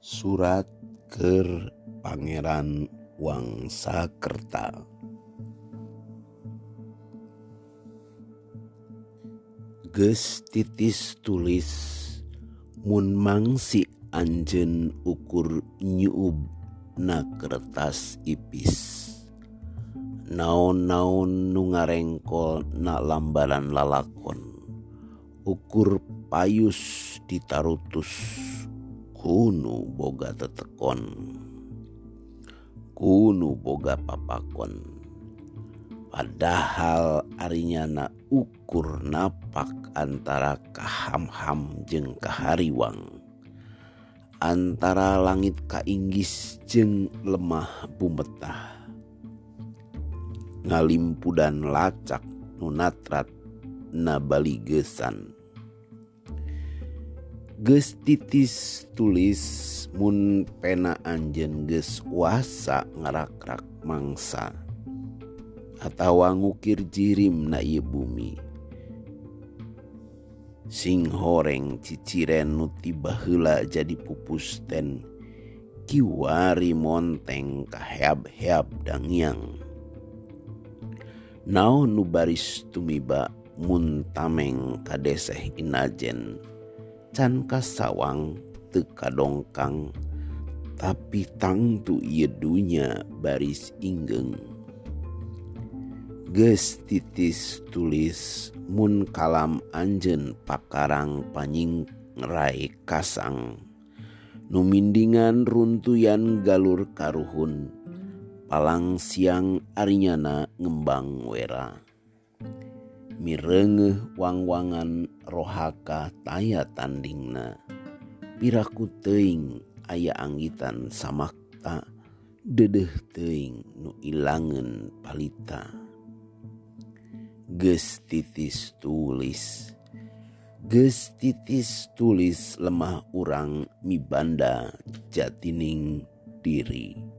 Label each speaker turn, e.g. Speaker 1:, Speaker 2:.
Speaker 1: surat ke Pangeran Wangsakerta Ges titis tulis mun mangsi anjen ukur nyuub na kertas ipis. Naon-naon nu ngarengkol na lambaran lalakon. Ukur payus ditarutus Kunu boga tetekon. Kunu boga papakon. Padahal arinyana ukur napak antara kahamham jeng kahariwang. Antara langit kainggis jeng lemah bumetah. Ngalimpu dan lacak nunatrat nabaligesan gestitis tulis Mun pena Anjen ges wasa ngarakrak mangsa atawa ngukir jirim na ieu bumi. Sing horeng ciciren nuti bahula jadi pupus ten kiwari monteng kaheab-heab dangyang nu baris tumiba mun tameng kadeseh inajen. can kasawang te kadongkang tapi tangtu yedunya baris inggeng Ges titis tulis mun kalam anjen pakarang panying rai kasang. Numindingan runtuyan galur karuhun palang siang arinyana ngembang wera. mirengeh wangwangan rohaka taya tandingna. Piraku teing aya anggitan samakta dedeh teing nu ilangen palita. Ges titis tulis ges titis tulis lemah urang mibanda jatining diri.